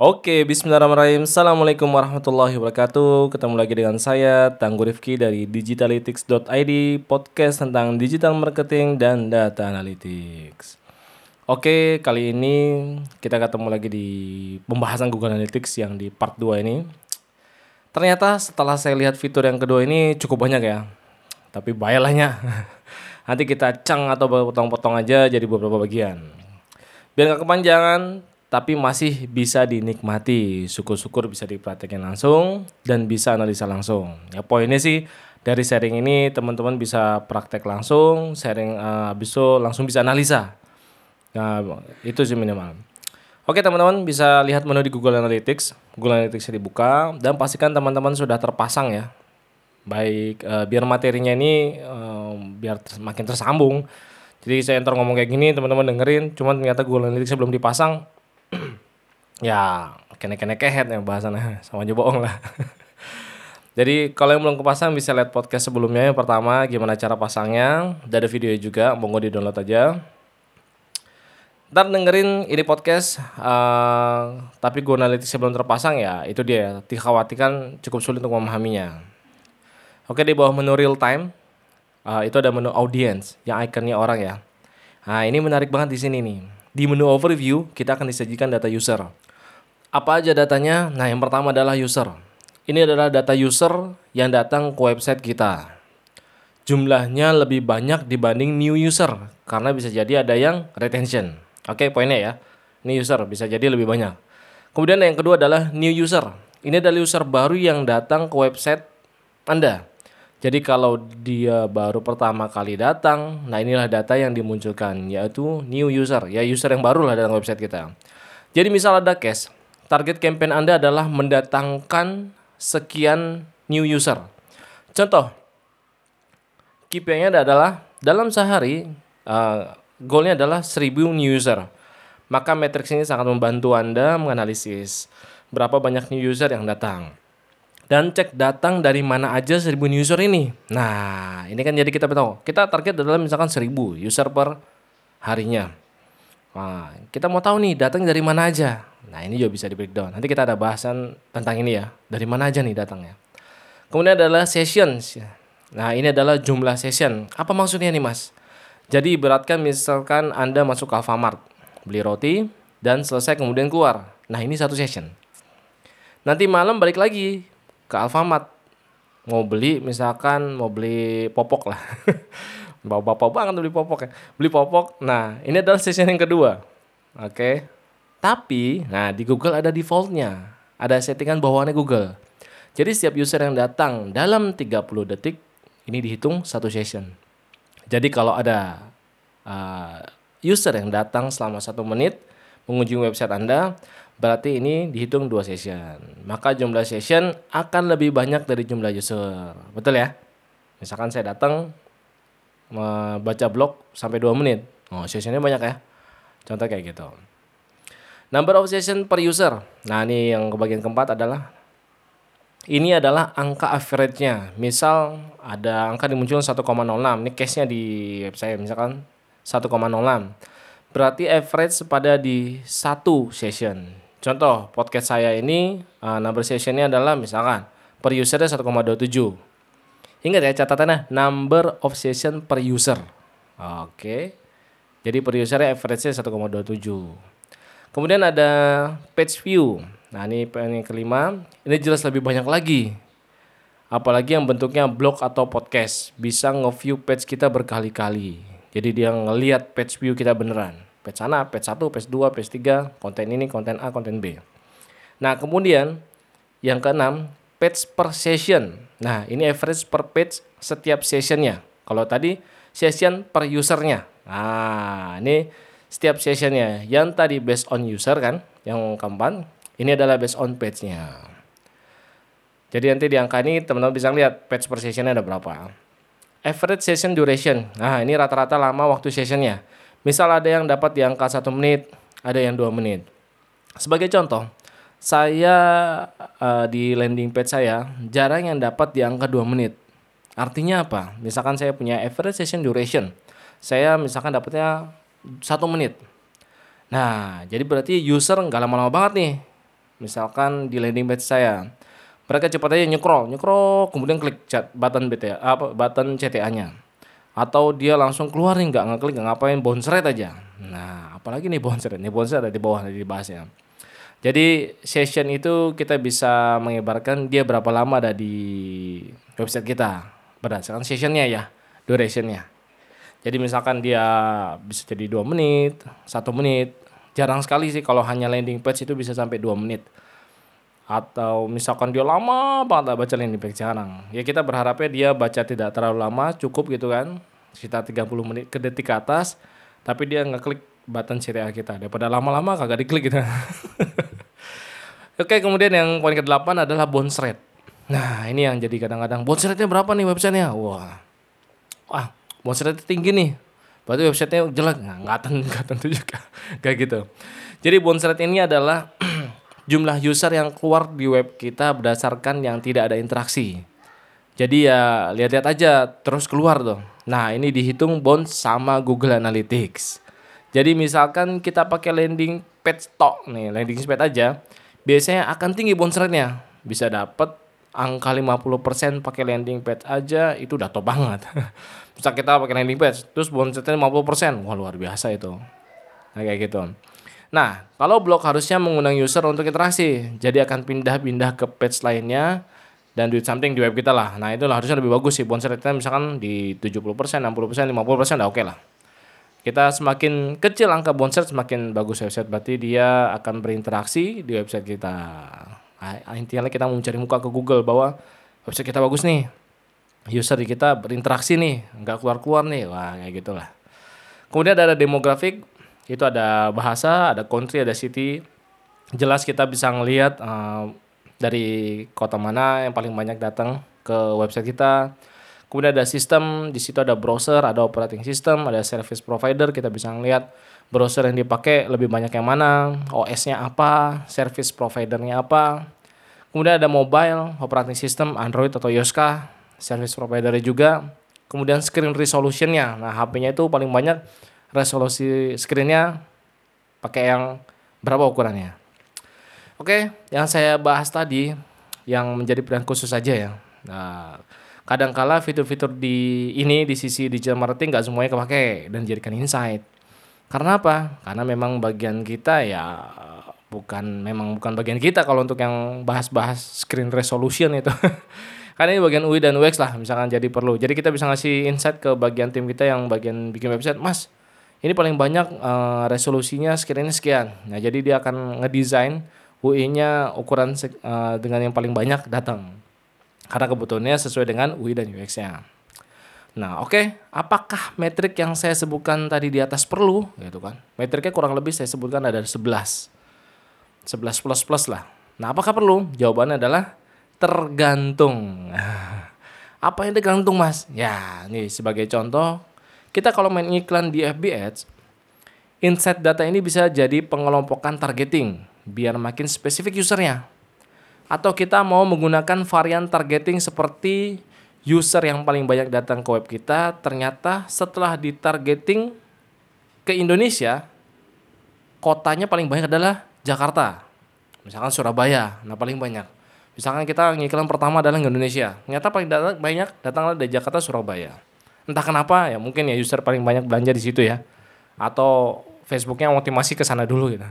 Oke, bismillahirrahmanirrahim. Assalamualaikum warahmatullahi wabarakatuh. Ketemu lagi dengan saya, Tangguh Rifki dari digitalytics.id, podcast tentang digital marketing dan data analytics. Oke, kali ini kita ketemu lagi di pembahasan Google Analytics yang di part 2 ini. Ternyata setelah saya lihat fitur yang kedua ini cukup banyak ya. Tapi bayarlahnya. Nanti kita cang atau potong-potong aja jadi beberapa bagian. Biar nggak kepanjangan, tapi masih bisa dinikmati. Syukur-syukur bisa dipraktekin langsung dan bisa analisa langsung. Ya poinnya sih dari sharing ini teman-teman bisa praktek langsung, sharing uh, habis itu langsung bisa analisa. Nah, itu sih minimal. Oke teman-teman bisa lihat menu di Google Analytics. Google Analytics dibuka dan pastikan teman-teman sudah terpasang ya. Baik uh, biar materinya ini uh, biar makin tersambung. Jadi saya enter ngomong kayak gini teman-teman dengerin, cuman ternyata Google Analytics belum dipasang, ya kene-kene kehet ya bahasannya sama aja bohong lah. Jadi kalau yang belum kepasang bisa lihat podcast sebelumnya yang pertama gimana cara pasangnya, ada video juga, monggo di download aja. Ntar dengerin ini podcast, uh, tapi Google Analytics belum terpasang ya itu dia, dikhawatirkan cukup sulit untuk memahaminya. Oke di bawah menu real time, uh, itu ada menu audience yang ikonnya orang ya. Nah ini menarik banget di sini nih di menu overview, kita akan disajikan data user. Apa aja datanya? Nah, yang pertama adalah user. Ini adalah data user yang datang ke website kita. Jumlahnya lebih banyak dibanding new user karena bisa jadi ada yang retention. Oke, poinnya ya. Ini user bisa jadi lebih banyak. Kemudian yang kedua adalah new user. Ini adalah user baru yang datang ke website Anda. Jadi kalau dia baru pertama kali datang, nah inilah data yang dimunculkan yaitu new user, ya user yang baru lah dalam website kita. Jadi misal ada case, target campaign Anda adalah mendatangkan sekian new user. Contoh, KPI-nya adalah dalam sehari uh, goalnya adalah 1000 new user. Maka matriks ini sangat membantu Anda menganalisis berapa banyak new user yang datang dan cek datang dari mana aja 1000 user ini. Nah, ini kan jadi kita tahu. Kita target adalah misalkan 1000 user per harinya. Nah, kita mau tahu nih datang dari mana aja. Nah, ini juga bisa di breakdown. Nanti kita ada bahasan tentang ini ya. Dari mana aja nih datangnya. Kemudian adalah sessions. Nah, ini adalah jumlah session. Apa maksudnya nih, Mas? Jadi beratkan misalkan Anda masuk ke Alfamart, beli roti dan selesai kemudian keluar. Nah, ini satu session. Nanti malam balik lagi ke Alfamart mau beli misalkan mau beli popok lah bawa bapak banget beli popok ya beli popok nah ini adalah session yang kedua oke okay. Tapi nah di Google ada defaultnya ada settingan bawaannya Google jadi setiap user yang datang dalam 30 detik ini dihitung satu session jadi kalau ada uh, user yang datang selama satu menit mengunjungi website Anda berarti ini dihitung dua session. Maka jumlah session akan lebih banyak dari jumlah user. Betul ya? Misalkan saya datang baca blog sampai 2 menit. Oh, sessionnya banyak ya. Contoh kayak gitu. Number of session per user. Nah, ini yang ke bagian keempat adalah ini adalah angka average-nya. Misal ada angka dimunculkan 1,06. Ini case-nya di website misalkan 1,06. Berarti average pada di satu session. Contoh podcast saya ini uh, number sessionnya adalah misalkan per usernya 1,27. Ingat ya catatannya number of session per user. Oke. Jadi per usernya average-nya 1,27. Kemudian ada page view. Nah ini yang kelima. Ini jelas lebih banyak lagi. Apalagi yang bentuknya blog atau podcast. Bisa nge-view page kita berkali-kali. Jadi dia ngelihat page view kita beneran page sana, page 1, page 2, page 3, konten ini, konten A, konten B. Nah, kemudian yang keenam, page per session. Nah, ini average per page setiap sessionnya. Kalau tadi session per usernya. Nah, ini setiap sessionnya. Yang tadi based on user kan, yang keempat. Ini adalah based on page-nya. Jadi nanti di angka ini teman-teman bisa lihat page per sessionnya ada berapa. Average session duration. Nah, ini rata-rata lama waktu sessionnya. Misal ada yang dapat di angka satu menit, ada yang dua menit. Sebagai contoh, saya uh, di landing page saya jarang yang dapat di angka dua menit. Artinya apa? Misalkan saya punya average session duration, saya misalkan dapatnya satu menit. Nah, jadi berarti user nggak lama-lama banget nih misalkan di landing page saya. Mereka cepat aja nyekrol, nyekrol, kemudian klik chat button BTA, apa button CTA-nya. Atau dia langsung keluar nih nggak ngeklik nggak ngapain bounce rate aja. Nah, apalagi nih bounce rate. Nih bounce rate ada di bawah di dibahasnya. Jadi session itu kita bisa mengibarkan dia berapa lama ada di website kita berdasarkan sessionnya ya, durationnya. Jadi misalkan dia bisa jadi dua menit, satu menit, jarang sekali sih kalau hanya landing page itu bisa sampai dua menit. Atau misalkan dia lama banget baca landing page jarang. Ya kita berharapnya dia baca tidak terlalu lama, cukup gitu kan. Sekitar 30 menit ke detik ke atas, tapi dia ngeklik button CTA kita. Daripada lama-lama kagak diklik gitu. Oke, kemudian yang poin ke-8 adalah bounce rate. Nah, ini yang jadi kadang-kadang bounce rate-nya berapa nih websitenya? Wah. Wah, bounce rate tinggi nih. Berarti websitenya jelek. Nah, nggak tentu, nggak tentu juga. Kayak gitu. Jadi bounce rate ini adalah jumlah user yang keluar di web kita berdasarkan yang tidak ada interaksi. Jadi ya lihat-lihat aja terus keluar tuh. Nah ini dihitung bounce sama Google Analytics. Jadi misalkan kita pakai landing page tok nih, landing page aja, biasanya akan tinggi bounce rate-nya. Bisa dapat angka 50% pakai landing page aja itu udah top banget. Bisa kita pakai landing page, terus rate 50%. Wah, luar biasa itu. Nah, kayak gitu. Nah, kalau blog harusnya mengundang user untuk interaksi. Jadi akan pindah-pindah ke page lainnya dan do something di web kita lah. Nah, itu harusnya lebih bagus sih. Bounce rate-nya misalkan di 70%, 60%, 50% udah oke okay lah. Kita semakin kecil angka bounce rate semakin bagus website. Berarti dia akan berinteraksi di website kita. Intinya kita mau mencari muka ke Google bahwa website kita bagus nih user kita berinteraksi nih, nggak keluar-keluar nih, wah kayak gitulah. Kemudian ada demografik, itu ada bahasa, ada country, ada city. Jelas kita bisa ngelihat uh, dari kota mana yang paling banyak datang ke website kita. Kemudian ada sistem, di situ ada browser, ada operating system, ada service provider, kita bisa ngelihat browser yang dipakai lebih banyak yang mana, OS-nya apa, service providernya apa. Kemudian ada mobile, operating system, Android atau iOS kah, service provider juga. Kemudian screen resolutionnya. Nah, HP-nya itu paling banyak resolusi screennya pakai yang berapa ukurannya. Oke, yang saya bahas tadi yang menjadi perhatian khusus saja ya. Nah, kadangkala fitur-fitur di ini di sisi digital marketing nggak semuanya kepake dan jadikan insight. Karena apa? Karena memang bagian kita ya bukan memang bukan bagian kita kalau untuk yang bahas-bahas screen resolution itu. Karena ini bagian UI dan UX lah misalkan jadi perlu. Jadi kita bisa ngasih insight ke bagian tim kita yang bagian bikin website, Mas. Ini paling banyak uh, resolusinya screennya sekian. Nah, jadi dia akan ngedesain UI-nya ukuran uh, dengan yang paling banyak datang. Karena kebutuhannya sesuai dengan UI dan UX-nya. Nah, oke, okay. apakah metrik yang saya sebutkan tadi di atas perlu gitu kan? Metriknya kurang lebih saya sebutkan ada 11. 11 plus plus lah. Nah, apakah perlu? Jawabannya adalah tergantung. Apa yang tergantung mas? Ya, nih sebagai contoh, kita kalau main iklan di FB Ads, insight data ini bisa jadi pengelompokan targeting, biar makin spesifik usernya. Atau kita mau menggunakan varian targeting seperti user yang paling banyak datang ke web kita, ternyata setelah ditargeting ke Indonesia, kotanya paling banyak adalah Jakarta. Misalkan Surabaya, nah paling banyak Misalkan kita ngiklan pertama adalah Indonesia, ternyata paling datang, banyak datanglah dari Jakarta Surabaya. Entah kenapa ya, mungkin ya user paling banyak belanja di situ ya. Atau Facebooknya optimasi ke sana dulu gitu.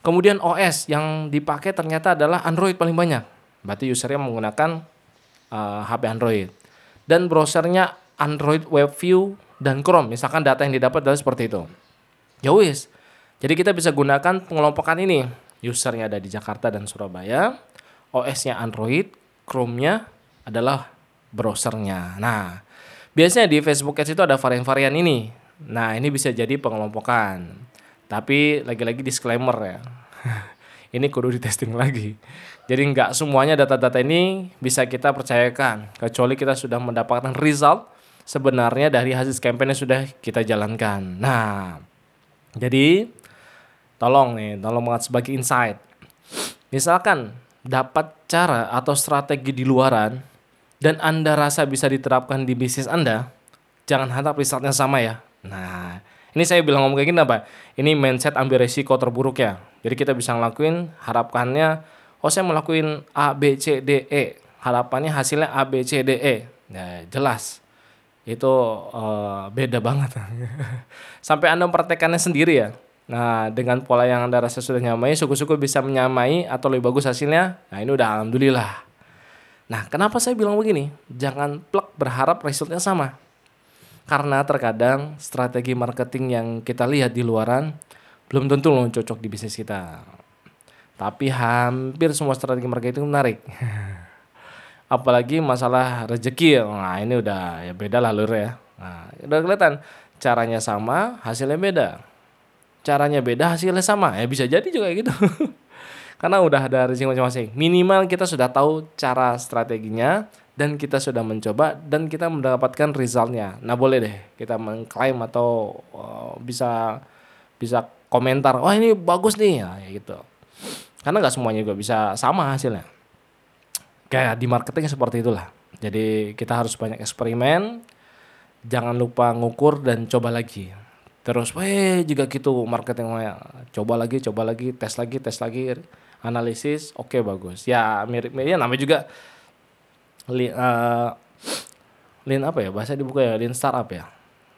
Kemudian OS yang dipakai ternyata adalah Android paling banyak. Berarti usernya menggunakan uh, eh, HP Android. Dan browsernya Android WebView dan Chrome. Misalkan data yang didapat adalah seperti itu. Ya wis. Jadi kita bisa gunakan pengelompokan ini. Usernya ada di Jakarta dan Surabaya OS-nya Android, Chrome-nya adalah browsernya. Nah, biasanya di Facebook Ads itu ada varian-varian ini. Nah, ini bisa jadi pengelompokan. Tapi lagi-lagi disclaimer ya. ini kudu di testing lagi. Jadi nggak semuanya data-data ini bisa kita percayakan. Kecuali kita sudah mendapatkan result sebenarnya dari hasil campaign yang sudah kita jalankan. Nah, jadi tolong nih, tolong banget sebagai insight. Misalkan dapat cara atau strategi di luaran dan Anda rasa bisa diterapkan di bisnis Anda, jangan harap resultnya sama ya. Nah, ini saya bilang ngomong kayak gini apa? Ini mindset ambil resiko terburuk ya. Jadi kita bisa ngelakuin harapannya, oh saya melakukan A, B, C, D, E. Harapannya hasilnya A, B, C, D, E. Ya jelas. Itu uh, beda banget. Sampai Anda mempraktekannya sendiri ya. Nah, dengan pola yang Anda rasa sudah nyamai, syukur-syukur bisa menyamai atau lebih bagus hasilnya. Nah, ini udah alhamdulillah. Nah, kenapa saya bilang begini? Jangan plek berharap resultnya sama. Karena terkadang strategi marketing yang kita lihat di luaran belum tentu loh cocok di bisnis kita. Tapi hampir semua strategi marketing menarik. Apalagi masalah rezeki. Nah, ini udah ya beda lah lur ya. Nah, udah kelihatan caranya sama, hasilnya beda caranya beda hasilnya sama ya bisa jadi juga gitu karena udah ada rezeki masing-masing minimal kita sudah tahu cara strateginya dan kita sudah mencoba dan kita mendapatkan resultnya. Nah boleh deh kita mengklaim atau uh, bisa bisa komentar wah oh, ini bagus nih. Ya gitu. Karena nggak semuanya juga bisa sama hasilnya. Kayak di marketing seperti itulah. Jadi kita harus banyak eksperimen jangan lupa ngukur dan coba lagi. Terus weh juga gitu marketing coba lagi coba lagi tes lagi tes lagi analisis oke okay, bagus. Ya mirip mirip ya namanya juga li, uh, lean apa ya? Bahasa dibuka ya lean startup ya?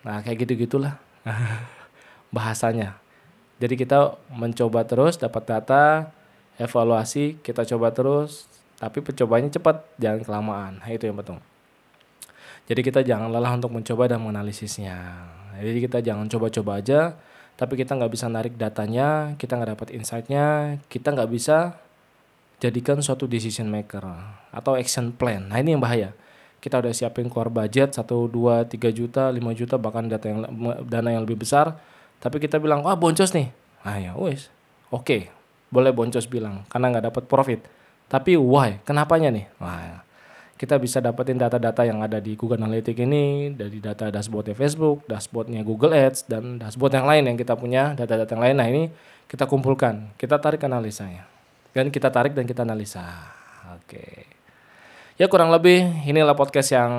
Nah kayak gitu gitulah bahasanya. Jadi kita mencoba terus dapat data evaluasi kita coba terus tapi pencobanya cepat jangan kelamaan. Nah, itu yang penting. Jadi kita jangan lelah untuk mencoba dan menganalisisnya. Jadi kita jangan coba-coba aja, tapi kita nggak bisa narik datanya, kita nggak dapat insightnya, kita nggak bisa jadikan suatu decision maker atau action plan. Nah ini yang bahaya. Kita udah siapin keluar budget 1, 2, 3 juta, 5 juta, bahkan data yang, dana yang lebih besar. Tapi kita bilang, wah boncos nih. Nah ya oke. Okay. Boleh boncos bilang, karena nggak dapat profit. Tapi why? Kenapanya nih? Nah, kita bisa dapetin data-data yang ada di Google Analytics ini dari data dashboardnya Facebook, dashboardnya Google Ads dan dashboard yang lain yang kita punya data-data yang lain. Nah ini kita kumpulkan, kita tarik analisanya dan kita tarik dan kita analisa. Oke. Ya kurang lebih inilah podcast yang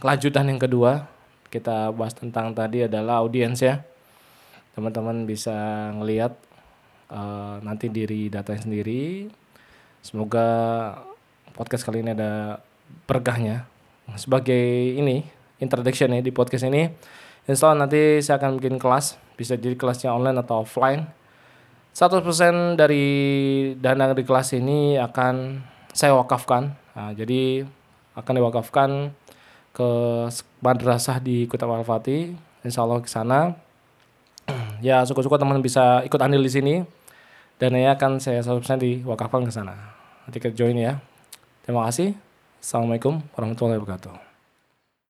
lanjutan yang kedua. Kita bahas tentang tadi adalah audiens ya. Teman-teman bisa ngelihat uh, nanti diri datanya sendiri. Semoga podcast kali ini ada berkahnya sebagai ini introduction ya di podcast ini insya Allah nanti saya akan bikin kelas bisa jadi kelasnya online atau offline 100% dari dana di kelas ini akan saya wakafkan. Nah, jadi akan diwakafkan ke madrasah di Kota Malfati insya Allah ke sana. Ya suka-suka teman bisa ikut andil di sini. Dananya akan saya 100% diwakafkan ke sana. Nanti join ya. Terima kasih. Assalamualaikum warahmatullahi wabarakatuh.